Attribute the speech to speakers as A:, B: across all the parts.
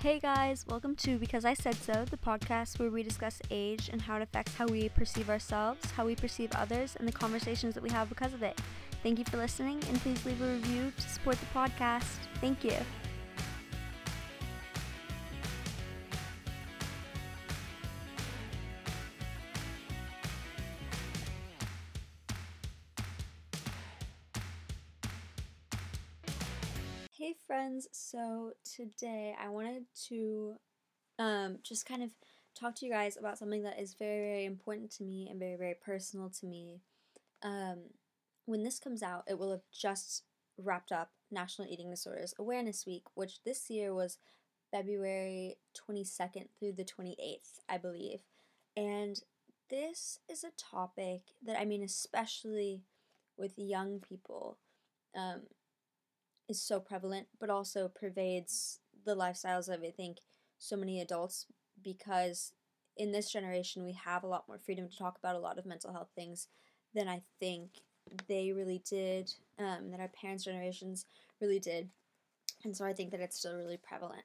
A: Hey guys, welcome to Because I Said So, the podcast where we discuss age and how it affects how we perceive ourselves, how we perceive others, and the conversations that we have because of it. Thank you for listening, and please leave a review to support the podcast. Thank you. Friends, so today I wanted to um, just kind of talk to you guys about something that is very, very important to me and very, very personal to me. Um, when this comes out, it will have just wrapped up National Eating Disorders Awareness Week, which this year was February 22nd through the 28th, I believe. And this is a topic that I mean, especially with young people. Um, is so prevalent, but also pervades the lifestyles of, I think, so many adults because in this generation we have a lot more freedom to talk about a lot of mental health things than I think they really did, um, that our parents' generations really did. And so I think that it's still really prevalent.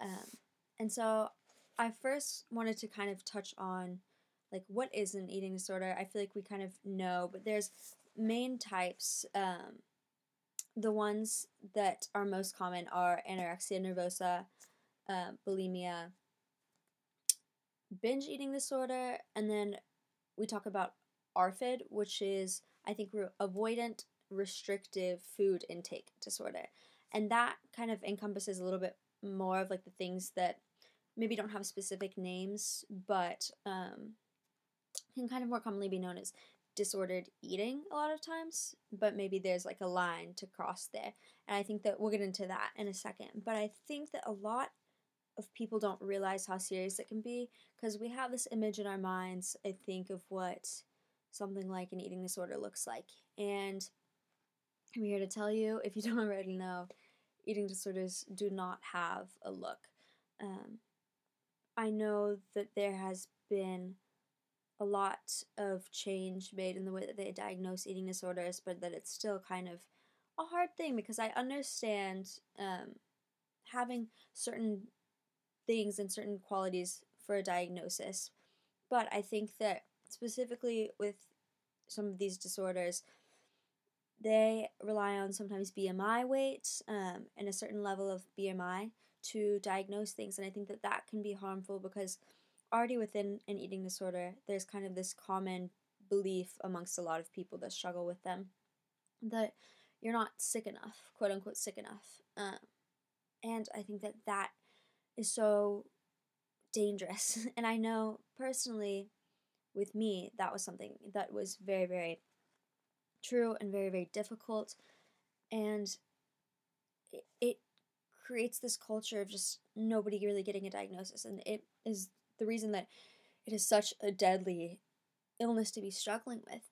A: Um, and so I first wanted to kind of touch on like what is an eating disorder. I feel like we kind of know, but there's main types. Um, the ones that are most common are anorexia nervosa, uh, bulimia, binge eating disorder, and then we talk about ARFID, which is, I think, re- avoidant restrictive food intake disorder. And that kind of encompasses a little bit more of like the things that maybe don't have specific names, but um, can kind of more commonly be known as disordered eating a lot of times, but maybe there's like a line to cross there. And I think that we'll get into that in a second. But I think that a lot of people don't realize how serious it can be because we have this image in our minds, I think, of what something like an eating disorder looks like. And I'm here to tell you, if you don't already know, eating disorders do not have a look. Um, I know that there has been a lot of change made in the way that they diagnose eating disorders, but that it's still kind of a hard thing because I understand um, having certain things and certain qualities for a diagnosis, but I think that specifically with some of these disorders, they rely on sometimes BMI weight um, and a certain level of BMI to diagnose things, and I think that that can be harmful because already within an eating disorder, there's kind of this common belief amongst a lot of people that struggle with them that you're not sick enough, quote unquote, sick enough. Um, and I think that that is so dangerous. And I know personally with me, that was something that was very, very true and very, very difficult. And it, it creates this culture of just nobody really getting a diagnosis. And it is the reason that it is such a deadly illness to be struggling with.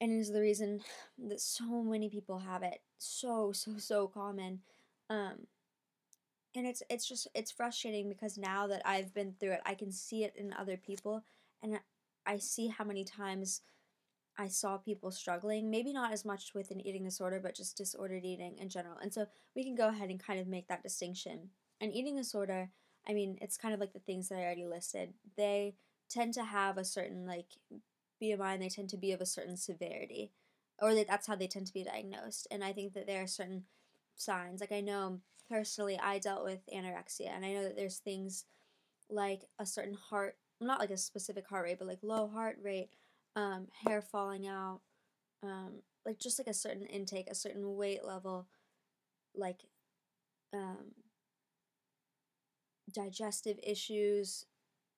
A: And is the reason that so many people have it. So, so, so common. Um, and it's it's just it's frustrating because now that I've been through it, I can see it in other people and I see how many times I saw people struggling, maybe not as much with an eating disorder, but just disordered eating in general. And so we can go ahead and kind of make that distinction. An eating disorder I mean, it's kind of like the things that I already listed. They tend to have a certain like BMI and they tend to be of a certain severity, or that that's how they tend to be diagnosed. And I think that there are certain signs. Like I know personally, I dealt with anorexia, and I know that there's things like a certain heart, not like a specific heart rate, but like low heart rate, um, hair falling out, um, like just like a certain intake, a certain weight level, like um, digestive issues,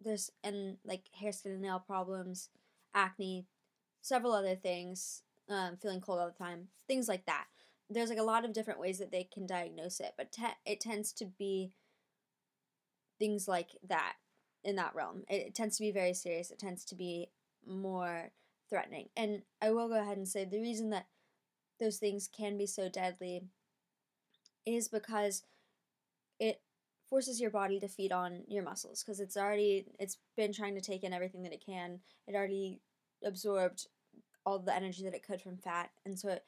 A: there's and like hair, skin, and nail problems, acne, several other things, um, feeling cold all the time, things like that. There's like a lot of different ways that they can diagnose it, but te- it tends to be things like that in that realm. It, it tends to be very serious. It tends to be more threatening. And I will go ahead and say the reason that those things can be so deadly is because it forces your body to feed on your muscles because it's already it's been trying to take in everything that it can. It already absorbed all the energy that it could from fat, and so it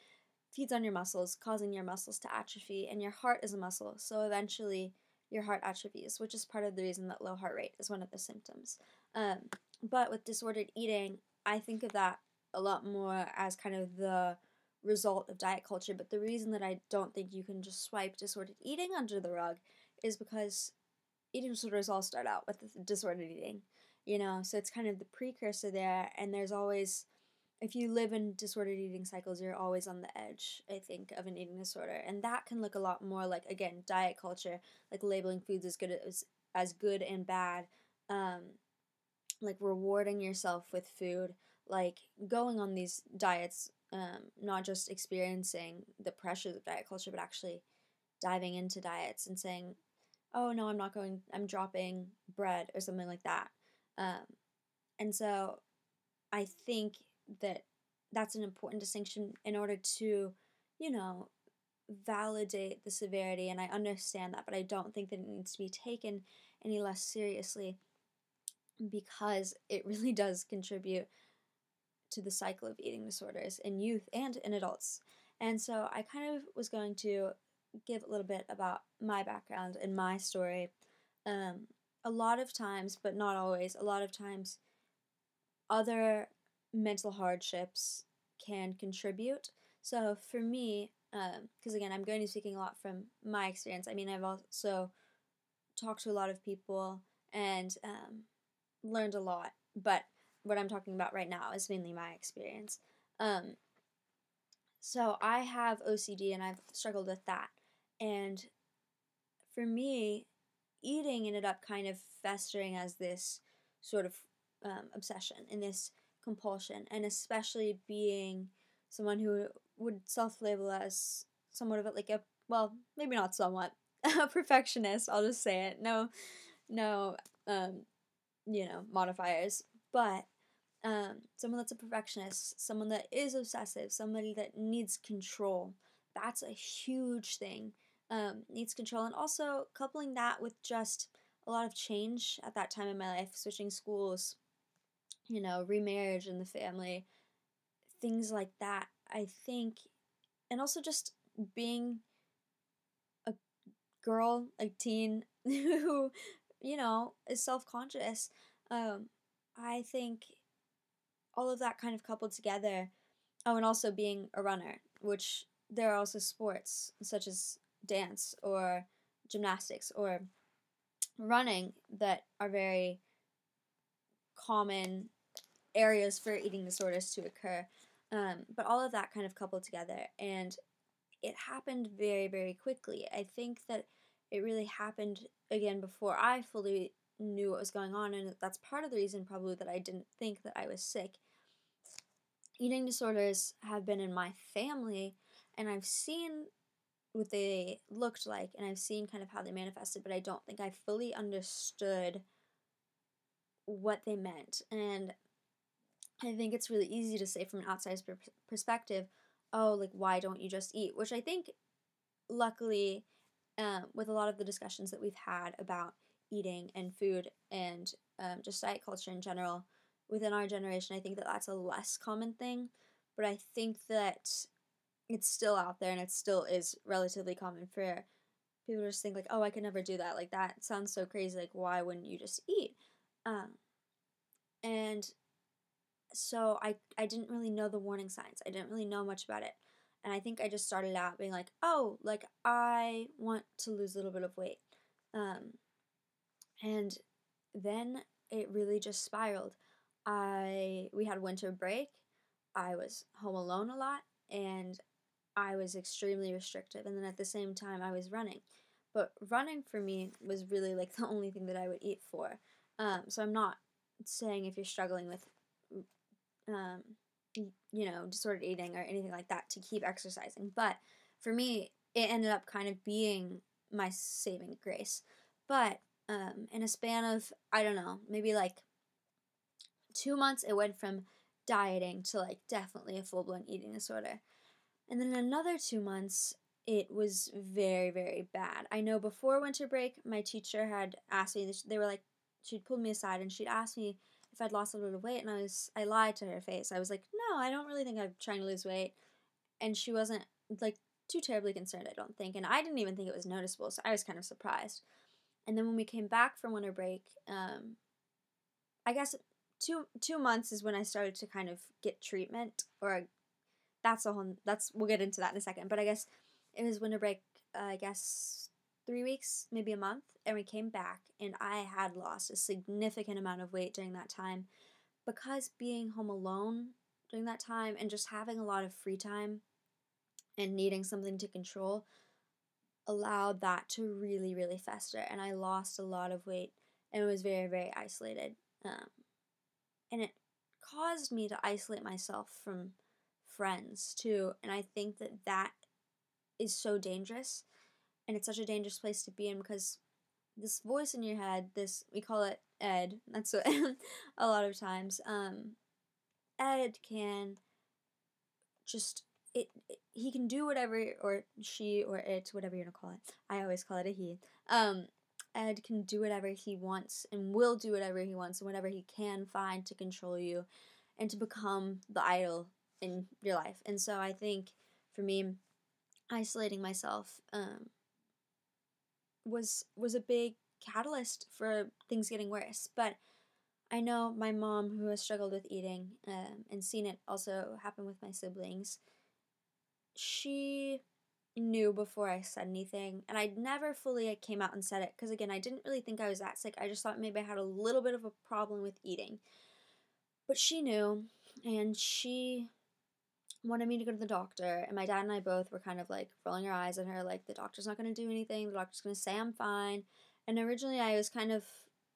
A: feeds on your muscles, causing your muscles to atrophy. And your heart is a muscle, so eventually your heart atrophies, which is part of the reason that low heart rate is one of the symptoms. Um, but with disordered eating, I think of that a lot more as kind of the result of diet culture. But the reason that I don't think you can just swipe disordered eating under the rug is because eating disorders all start out with disordered eating, you know, so it's kind of the precursor there, and there's always if you live in disordered eating cycles, you're always on the edge, I think, of an eating disorder. And that can look a lot more like, again, diet culture, like labeling foods as good as, as good and bad, um, like rewarding yourself with food, like going on these diets, um, not just experiencing the pressures of diet culture, but actually diving into diets and saying, oh, no, I'm not going, I'm dropping bread or something like that. Um, and so I think that that's an important distinction in order to, you know, validate the severity. And I understand that, but I don't think that it needs to be taken any less seriously because it really does contribute to the cycle of eating disorders in youth and in adults. And so I kind of was going to give a little bit about my background and my story. Um, a lot of times, but not always, a lot of times, other mental hardships can contribute. So for me, because um, again, I'm going to be speaking a lot from my experience. I mean, I've also talked to a lot of people and um, learned a lot, but what I'm talking about right now is mainly my experience. Um, so I have OCD and I've struggled with that. And for me, eating ended up kind of festering as this sort of um, obsession and this compulsion, and especially being someone who would self label as somewhat of a, like a well, maybe not somewhat a perfectionist. I'll just say it. No, no, um, you know, modifiers. But um, someone that's a perfectionist, someone that is obsessive, somebody that needs control. That's a huge thing. Um, needs control, and also coupling that with just a lot of change at that time in my life, switching schools, you know, remarriage in the family, things like that. I think, and also just being a girl, a teen who, you know, is self conscious. Um, I think all of that kind of coupled together. Oh, and also being a runner, which there are also sports such as dance or gymnastics or running that are very common areas for eating disorders to occur. Um, but all of that kind of coupled together, and it happened very, very quickly. I think that it really happened again before I fully knew what was going on, and that's part of the reason probably that I didn't think that I was sick. Eating disorders have been in my family, and I've seen what they looked like, and I've seen kind of how they manifested, but I don't think I fully understood what they meant. And I think it's really easy to say from an outside perspective, oh, like, why don't you just eat? Which I think, luckily, um, with a lot of the discussions that we've had about eating and food and um, just diet culture in general within our generation, I think that that's a less common thing. But I think that it's still out there and it still is relatively common for people to just think, like, oh, I could never do that. Like, that sounds so crazy. Like, why wouldn't you just eat? Um, and so I I didn't really know the warning signs. I didn't really know much about it. And I think I just started out being like, "Oh, like I want to lose a little bit of weight." Um and then it really just spiraled. I we had winter break. I was home alone a lot and I was extremely restrictive and then at the same time I was running. But running for me was really like the only thing that I would eat for. Um, so I'm not saying if you're struggling with um, you know, disordered eating or anything like that to keep exercising. But for me, it ended up kind of being my saving grace. But um, in a span of, I don't know, maybe like two months, it went from dieting to like definitely a full blown eating disorder. And then another two months, it was very, very bad. I know before winter break, my teacher had asked me, they were like, she'd pulled me aside and she'd asked me if I'd lost a little weight, and I was I lied to her face. I was like, no, I don't really think I'm trying to lose weight, and she wasn't like too terribly concerned. I don't think, and I didn't even think it was noticeable, so I was kind of surprised. And then when we came back from winter break, um, I guess two two months is when I started to kind of get treatment, or that's a whole. That's we'll get into that in a second. But I guess it was winter break. Uh, I guess three weeks, maybe a month, and we came back, and I had lost a significant amount of weight during that time, because being home alone during that time and just having a lot of free time and needing something to control allowed that to really really fester and i lost a lot of weight and it was very very isolated um, and it caused me to isolate myself from friends too and i think that that is so dangerous and it's such a dangerous place to be in because this voice in your head this we call it ed that's what a lot of times um ed can just it, it, he can do whatever or she or it whatever you're gonna call it i always call it a he um ed can do whatever he wants and will do whatever he wants and whatever he can find to control you and to become the idol in your life and so i think for me isolating myself um was was a big catalyst for things getting worse but I know my mom, who has struggled with eating um, and seen it also happen with my siblings, she knew before I said anything, and I never fully came out and said it because again, I didn't really think I was that sick. I just thought maybe I had a little bit of a problem with eating. But she knew, and she wanted me to go to the doctor, and my dad and I both were kind of like rolling our eyes at her, like the doctor's not going to do anything. The doctor's going to say I'm fine. And originally, I was kind of,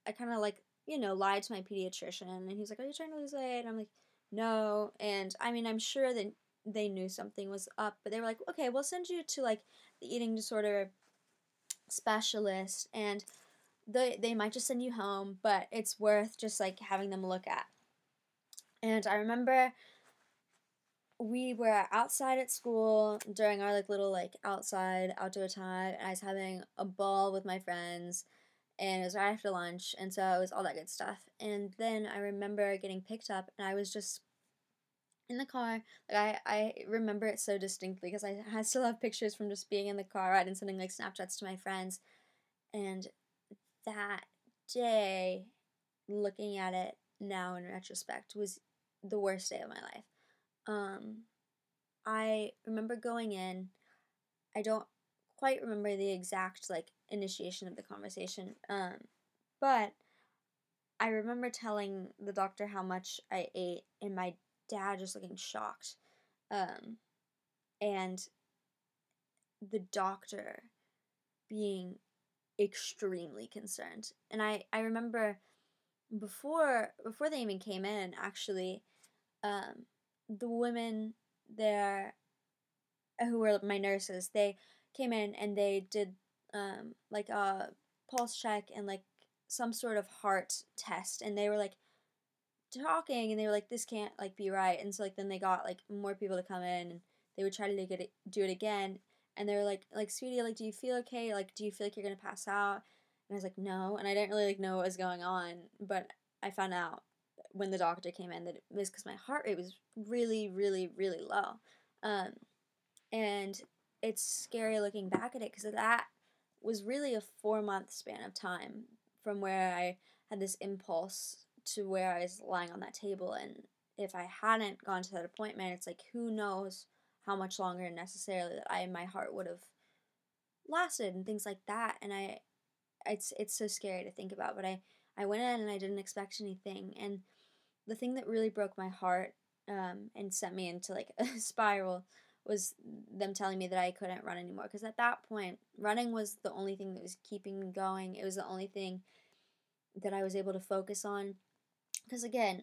A: I kind of like you know lied to my pediatrician, and he was like, "Are you trying to lose weight?" And I'm like, "No." And I mean, I'm sure that they knew something was up, but they were like, okay, we'll send you to like the eating disorder specialist and they they might just send you home, but it's worth just like having them look at. And I remember we were outside at school during our like little like outside outdoor time and I was having a ball with my friends and it was right after lunch and so it was all that good stuff. And then I remember getting picked up and I was just in the car. Like I, I remember it so distinctly because I, I still have pictures from just being in the car right and sending like Snapchats to my friends. And that day, looking at it now in retrospect, was the worst day of my life. Um, I remember going in. I don't quite remember the exact like initiation of the conversation. Um, but I remember telling the doctor how much I ate, and my dad just looking shocked. Um, and the doctor being extremely concerned. And I, I remember before before they even came in, actually, um, the women there who were my nurses, they came in and they did um, like a pulse check and like some sort of heart test. And they were like talking and they were like this can't like be right. And so like then they got like more people to come in and they would try to get it, do it again. And they were like like sweetie like do you feel okay? Like do you feel like you're gonna pass out? And I was like no. And I didn't really like know what was going on but I found out when the doctor came in that it was because my heart rate was really really really low um, and it's scary looking back at it because that was really a four month span of time from where I had this impulse to where I was lying on that table. And if I hadn't gone to that appointment, it's like who knows how much longer necessarily that I my heart would have lasted and things like that. And I, it's it's so scary to think about. But I I went in and I didn't expect anything. And the thing that really broke my heart um, and sent me into like a spiral was them telling me that I couldn't run anymore. Because at that point, running was the only thing that was keeping me going. It was the only thing that I was able to focus on because again,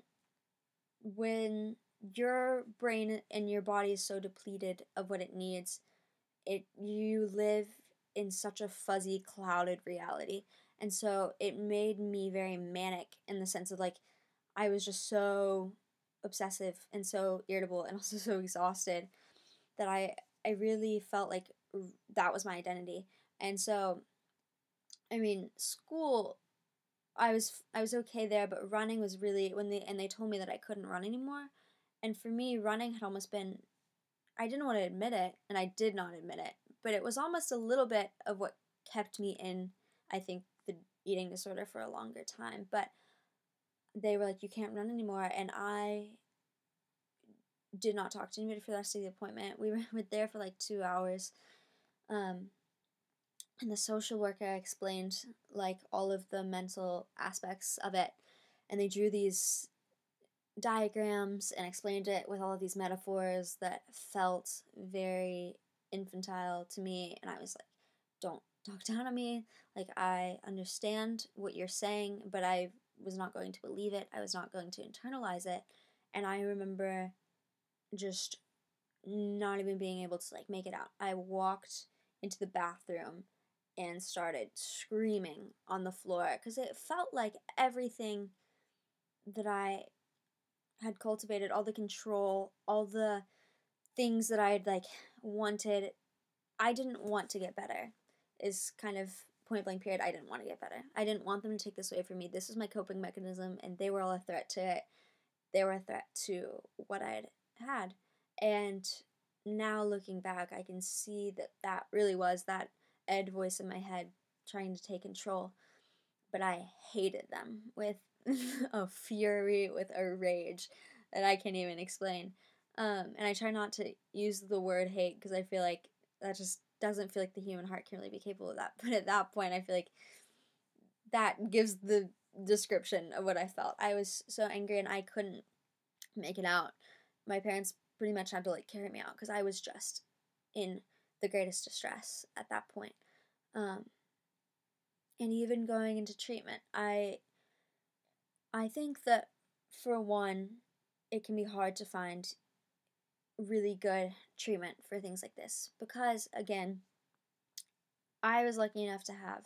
A: when your brain and your body is so depleted of what it needs, it you live in such a fuzzy, clouded reality. And so it made me very manic in the sense of like I was just so obsessive and so irritable and also so exhausted that I I really felt like that was my identity. And so I mean, school I was I was okay there, but running was really when they and they told me that I couldn't run anymore. And for me, running had almost been I didn't want to admit it, and I did not admit it, but it was almost a little bit of what kept me in I think the eating disorder for a longer time. But they were like, you can't run anymore. And I did not talk to anybody for the rest of the appointment. We were, there for like two hours. Um, and the social worker explained like all of the mental aspects of it. And they drew these diagrams and explained it with all of these metaphors that felt very infantile to me. And I was like, don't talk down on me. Like, I understand what you're saying, but I was not going to believe it. I was not going to internalize it. And I remember just not even being able to like make it out. I walked into the bathroom and started screaming on the floor because it felt like everything that I had cultivated, all the control, all the things that I had like wanted, I didn't want to get better. Is kind of point blank period. I didn't want to get better. I didn't want them to take this away from me. This was my coping mechanism, and they were all a threat to it. They were a threat to what I had. And now looking back, I can see that that really was that Ed voice in my head trying to take control. But I hated them with a fury, with a rage that I can't even explain. Um, and I try not to use the word hate because I feel like that just doesn't feel like the human heart can really be capable of that. But at that point, I feel like that gives the description of what I felt. I was so angry and I couldn't make it out. My parents pretty much had to like carry me out because I was just in the greatest distress at that point. Um, and even going into treatment, I I think that for one, it can be hard to find really good treatment for things like this because again, I was lucky enough to have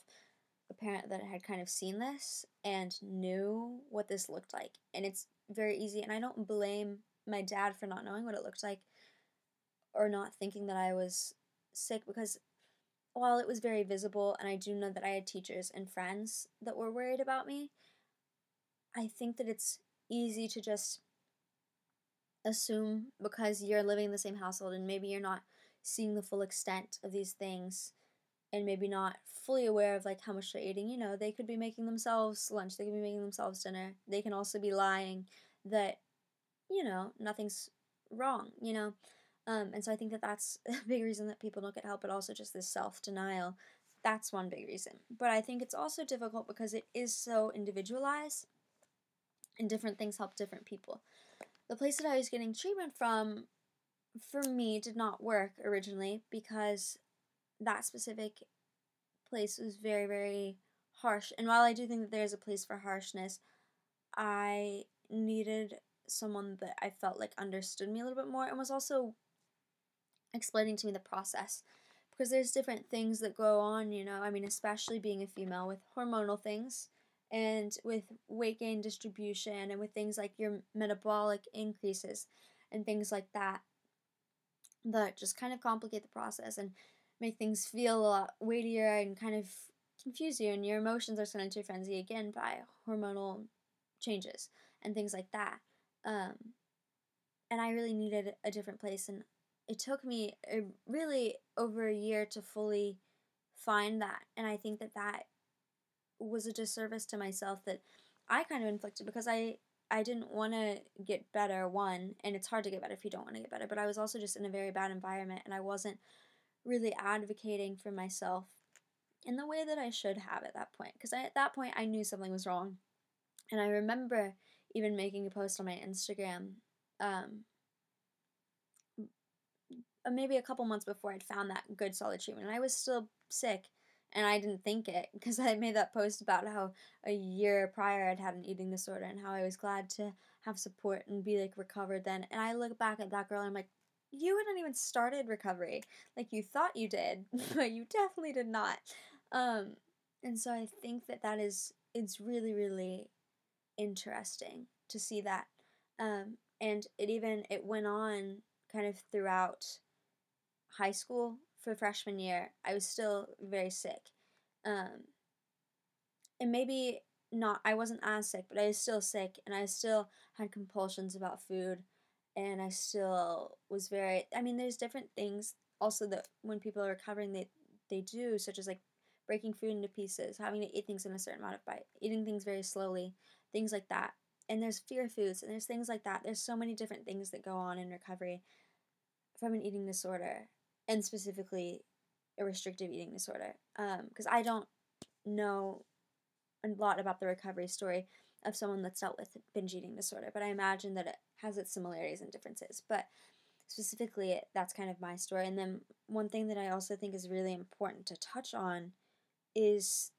A: a parent that had kind of seen this and knew what this looked like. And it's very easy and I don't blame my dad for not knowing what it looked like or not thinking that I was sick because while it was very visible and I do know that I had teachers and friends that were worried about me, I think that it's easy to just assume because you're living in the same household and maybe you're not seeing the full extent of these things and maybe not fully aware of like how much they're eating you know they could be making themselves lunch they could be making themselves dinner they can also be lying that you know, nothing's wrong, you know? Um, and so I think that that's a big reason that people don't get help, but also just this self denial. That's one big reason. But I think it's also difficult because it is so individualized and different things help different people. The place that I was getting treatment from, for me, did not work originally because that specific place was very, very harsh. And while I do think that there's a place for harshness, I needed someone that I felt like understood me a little bit more and was also explaining to me the process because there's different things that go on, you know. I mean, especially being a female with hormonal things and with weight gain distribution and with things like your metabolic increases and things like that that just kind of complicate the process and make things feel a lot weightier and kind of confuse you and your emotions are sent into a frenzy again by hormonal changes and things like that um, and I really needed a different place. And it took me a, really over a year to fully find that. And I think that that was a disservice to myself that I kind of inflicted because I I didn't want to get better one and it's hard to get better if you don't want to get better but I was also just in a very bad environment and I wasn't really advocating for myself in the way that I should have at that point because at that point I knew something was wrong and I remember even making a post on my Instagram um, maybe a couple months before I'd found that good solid treatment. And I was still sick and I didn't think it because I made that post about how a year prior I'd had an eating disorder and how I was glad to have support and be like recovered then. And I look back at that girl and I'm like, you hadn't even started recovery. Like you thought you did, but you definitely did not. Um, and so I think that that is, it's really, really interesting to see that. Um, and it even it went on kind of throughout high school for freshman year. I was still very sick. Um, and maybe not I wasn't as sick, but I was still sick and I still had compulsions about food and I still was very I mean there's different things also that when people are recovering they they do such as like breaking food into pieces, having to eat things in a certain amount of bite, eating things very slowly, things like that. And there's fear foods and there's things like that. There's so many different things that go on in recovery from an eating disorder and specifically a restrictive eating disorder. Because um, I don't know a lot about the recovery story of someone that's dealt with binge eating disorder, but I imagine that it has its similarities and differences. But specifically, that's kind of my story. And then one thing that I also think is really important to touch on is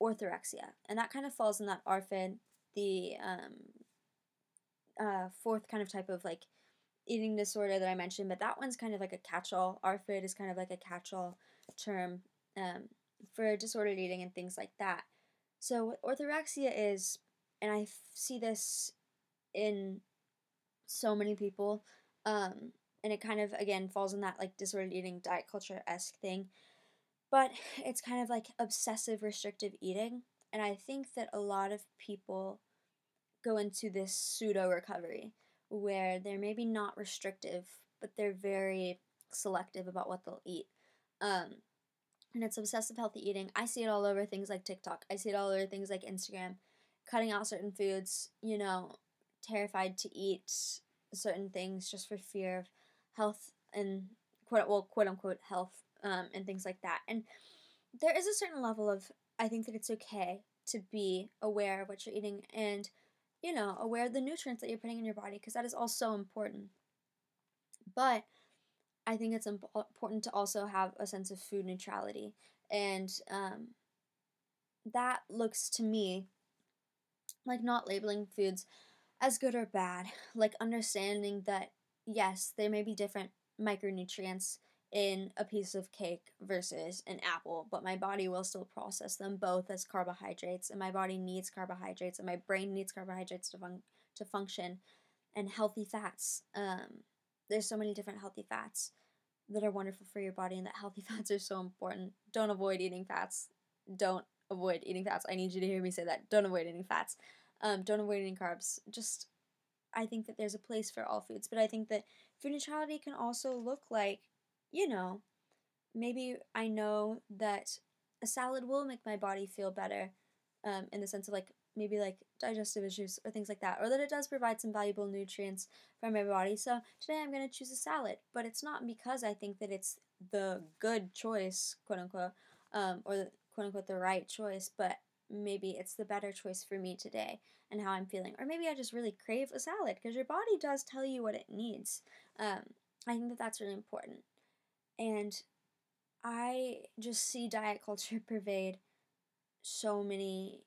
A: orthorexia, and that kind of falls in that ARFID, the um, uh, fourth kind of type of like eating disorder that I mentioned, but that one's kind of like a catch-all. ARFID is kind of like a catch-all term um, for disordered eating and things like that. So what orthorexia is, and I f- see this in so many people, um, and it kind of again falls in that like disordered eating diet culture esque thing, but it's kind of like obsessive restrictive eating, and I think that a lot of people go into this pseudo recovery where they're maybe not restrictive, but they're very selective about what they'll eat. Um, and it's obsessive healthy eating. I see it all over things like TikTok. I see it all over things like Instagram. Cutting out certain foods, you know, terrified to eat certain things just for fear of health and quote well quote unquote health um, and things like that. And there is a certain level of I think that it's okay to be aware of what you're eating and you know, aware of the nutrients that you're putting in your body because that is all so important. But I think it's imp- important to also have a sense of food neutrality. And um, that looks to me like not labeling foods as good or bad, like understanding that yes, there may be different micronutrients in a piece of cake versus an apple, but my body will still process them both as carbohydrates, and my body needs carbohydrates, and my brain needs carbohydrates to fun- to function, and healthy fats. Um, there's so many different healthy fats that are wonderful for your body, and that healthy fats are so important. Don't avoid eating fats. Don't avoid eating fats. I need you to hear me say that. Don't avoid eating fats. Um, don't avoid eating carbs. Just, I think that there's a place for all foods, but I think that food neutrality can also look like you know, maybe I know that a salad will make my body feel better um, in the sense of like maybe like digestive issues or things like that, or that it does provide some valuable nutrients for my body. So today I'm going to choose a salad, but it's not because I think that it's the good choice, quote unquote, um, or the, quote unquote the right choice, but maybe it's the better choice for me today and how I'm feeling. Or maybe I just really crave a salad because your body does tell you what it needs. Um, I think that that's really important. And I just see diet culture pervade so many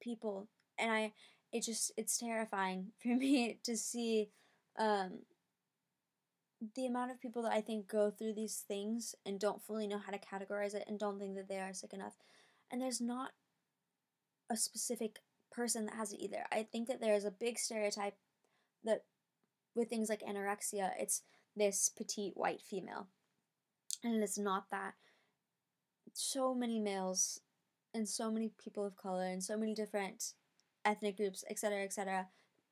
A: people and I it just it's terrifying for me to see um the amount of people that I think go through these things and don't fully know how to categorize it and don't think that they are sick enough. And there's not a specific person that has it either. I think that there's a big stereotype that with things like anorexia, it's this petite white female and it's not that. So many males and so many people of color and so many different ethnic groups etc etc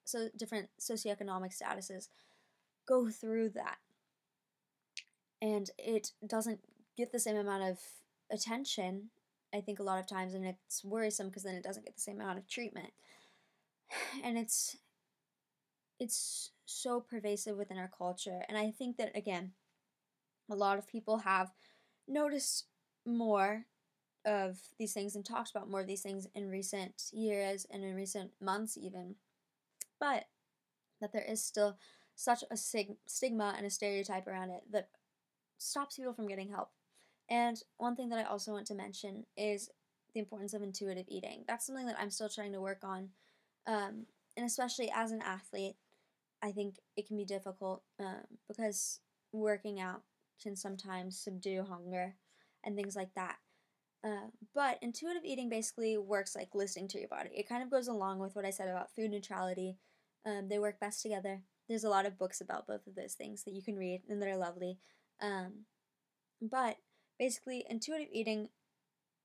A: so different socioeconomic statuses go through that. And it doesn't get the same amount of attention i think a lot of times and it's worrisome because then it doesn't get the same amount of treatment. And it's it's so pervasive within our culture. And i think that again a lot of people have noticed more of these things and talked about more of these things in recent years and in recent months, even. But that there is still such a sig- stigma and a stereotype around it that stops people from getting help. And one thing that I also want to mention is the importance of intuitive eating. That's something that I'm still trying to work on. Um, and especially as an athlete, I think it can be difficult um, because working out can sometimes subdue hunger and things like that. Uh, but intuitive eating basically works like listening to your body. It kind of goes along with what I said about food neutrality. Um, they work best together. There's a lot of books about both of those things that you can read and that are lovely. Um, but basically, intuitive eating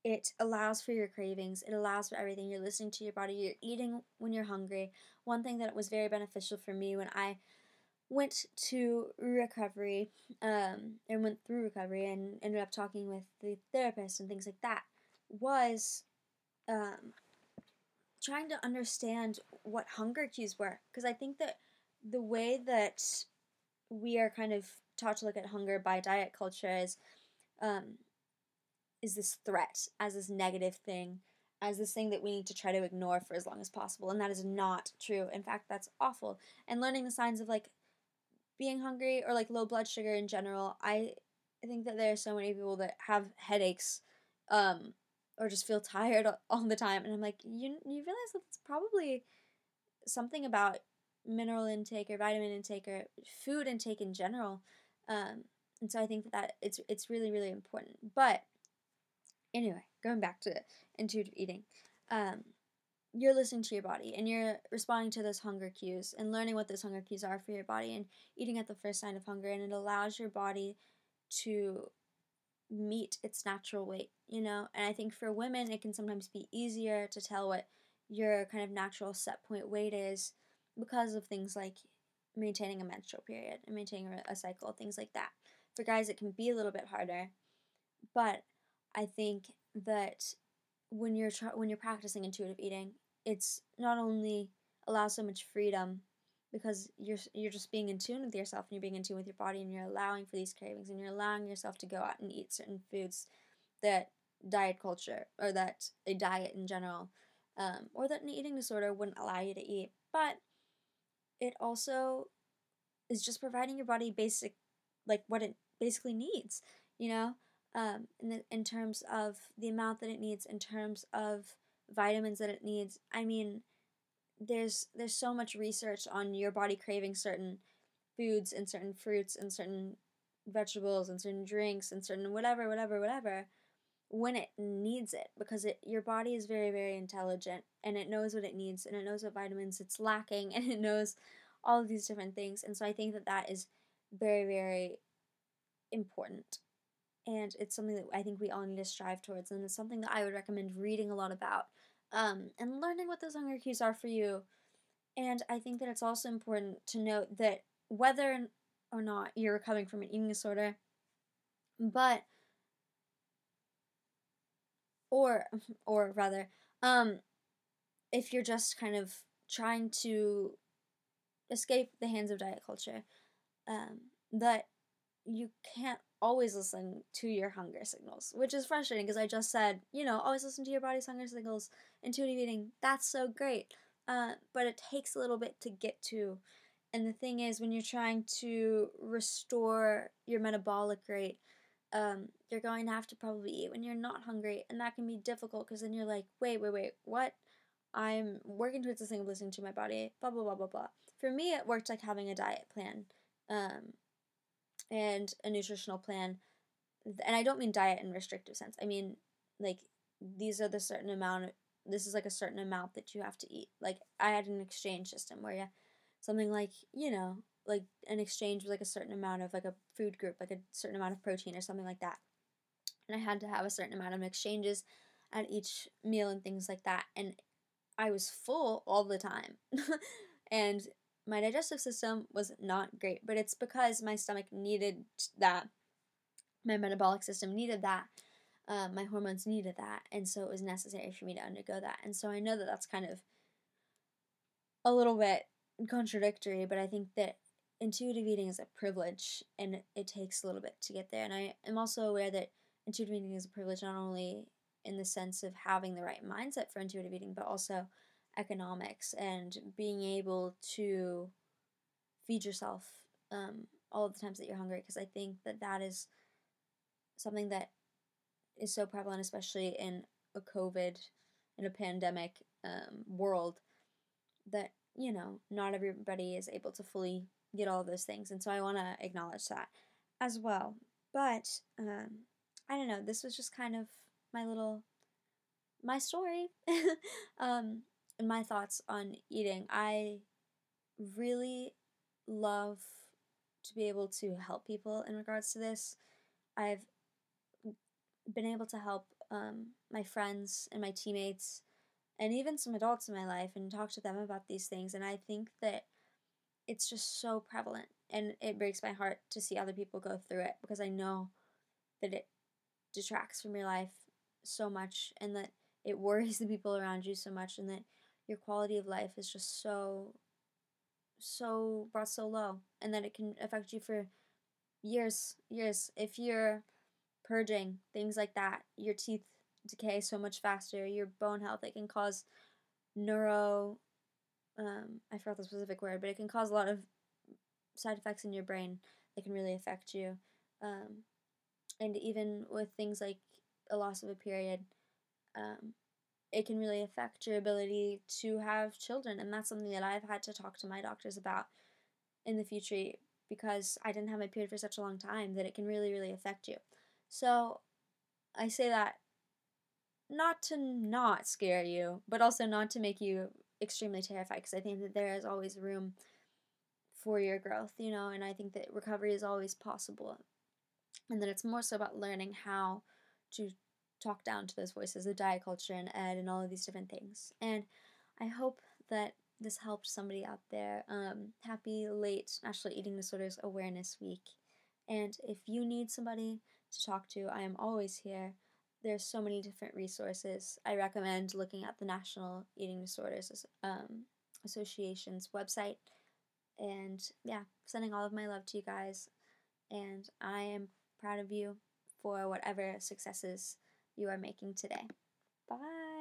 A: it allows for your cravings. It allows for everything. You're listening to your body. You're eating when you're hungry. One thing that was very beneficial for me when I went to recovery um, and went through recovery and ended up talking with the therapist and things like that was um, trying to understand what hunger cues were. Because I think that the way that we are kind of taught to look at hunger by diet culture is um, is this threat as this negative thing as this thing that we need to try to ignore for as long as possible and that is not true. In fact that's awful. And learning the signs of like being hungry or like low blood sugar in general i i think that there are so many people that have headaches um or just feel tired all the time and i'm like you you realize that it's probably something about mineral intake or vitamin intake or food intake in general um and so i think that, that it's it's really really important but anyway going back to intuitive eating um you're listening to your body and you're responding to those hunger cues and learning what those hunger cues are for your body and eating at the first sign of hunger and it allows your body to meet its natural weight, you know? And I think for women it can sometimes be easier to tell what your kind of natural set point weight is because of things like maintaining a menstrual period and maintaining a cycle, things like that. For guys it can be a little bit harder. But I think that when you're tra- when you're practicing intuitive eating, it's not only allows so much freedom because you're you're just being in tune with yourself and you're being in tune with your body and you're allowing for these cravings and you're allowing yourself to go out and eat certain foods that diet culture or that a diet in general um, or that an eating disorder wouldn't allow you to eat. But it also is just providing your body basic like what it basically needs you know? Um, in, the, in terms of the amount that it needs, in terms of vitamins that it needs. I mean, there's there's so much research on your body craving certain foods and certain fruits and certain vegetables and certain drinks and certain whatever whatever whatever when it needs it because it your body is very very intelligent and it knows what it needs and it knows what vitamins it's lacking and it knows all of these different things and so i think that that is very very important and it's something that I think we all need to strive towards, and it's something that I would recommend reading a lot about, um, and learning what those hunger cues are for you. And I think that it's also important to note that whether or not you're recovering from an eating disorder, but or or rather, um, if you're just kind of trying to escape the hands of diet culture, um, that you can't always listen to your hunger signals, which is frustrating because I just said, you know, always listen to your body's hunger signals, intuitive eating. That's so great. Uh, but it takes a little bit to get to. And the thing is, when you're trying to restore your metabolic rate, um, you're going to have to probably eat when you're not hungry. And that can be difficult because then you're like, wait, wait, wait, what? I'm working towards this thing of listening to my body, blah, blah, blah, blah, blah. For me, it worked like having a diet plan. Um, and a nutritional plan and I don't mean diet in restrictive sense. I mean like these are the certain amount of, this is like a certain amount that you have to eat. Like I had an exchange system where yeah, something like, you know, like an exchange with like a certain amount of like a food group, like a certain amount of protein or something like that. And I had to have a certain amount of exchanges at each meal and things like that. And I was full all the time. and my digestive system was not great, but it's because my stomach needed that. My metabolic system needed that. Uh, my hormones needed that. And so it was necessary for me to undergo that. And so I know that that's kind of a little bit contradictory, but I think that intuitive eating is a privilege and it, it takes a little bit to get there. And I am also aware that intuitive eating is a privilege not only in the sense of having the right mindset for intuitive eating, but also economics and being able to feed yourself um, all of the times that you're hungry because I think that that is something that is so prevalent, especially in a COVID, in a pandemic um, world, that, you know, not everybody is able to fully get all those things. And so I want to acknowledge that as well. But um, I don't know, this was just kind of my little, my story. um, my thoughts on eating. I really love to be able to help people in regards to this. I've been able to help um, my friends and my teammates and even some adults in my life and talk to them about these things. And I think that it's just so prevalent and it breaks my heart to see other people go through it because I know that it detracts from your life so much and that it worries the people around you so much and that your quality of life is just so so brought so low and that it can affect you for years years. If you're purging things like that your teeth decay so much faster your bone health it can cause neuro um, i forgot the specific word but it can cause a lot of side effects in your brain that can really affect you. Um, and even with things like a loss of a period um, it can really affect your ability to have children. And that's something that I've had to talk to my doctors about in the future because I didn't have my period for such a long time that it can really, really affect you. So I say that not to not scare you, but also not to make you extremely terrified because I think that there is always room for your growth, you know, and I think that recovery is always possible. And that it's more so about learning how to talk down to those voices of diet culture and ed and all of these different things. And I hope that this helped somebody out there. Um, happy late National Eating Disorders Awareness Week. And if you need somebody to talk to, I am always here. There's so many different resources. I recommend looking at the National Eating Disorders um, Association's website. And yeah, sending all of my love to you guys. And I am proud of you for whatever successes you are making today. Bye.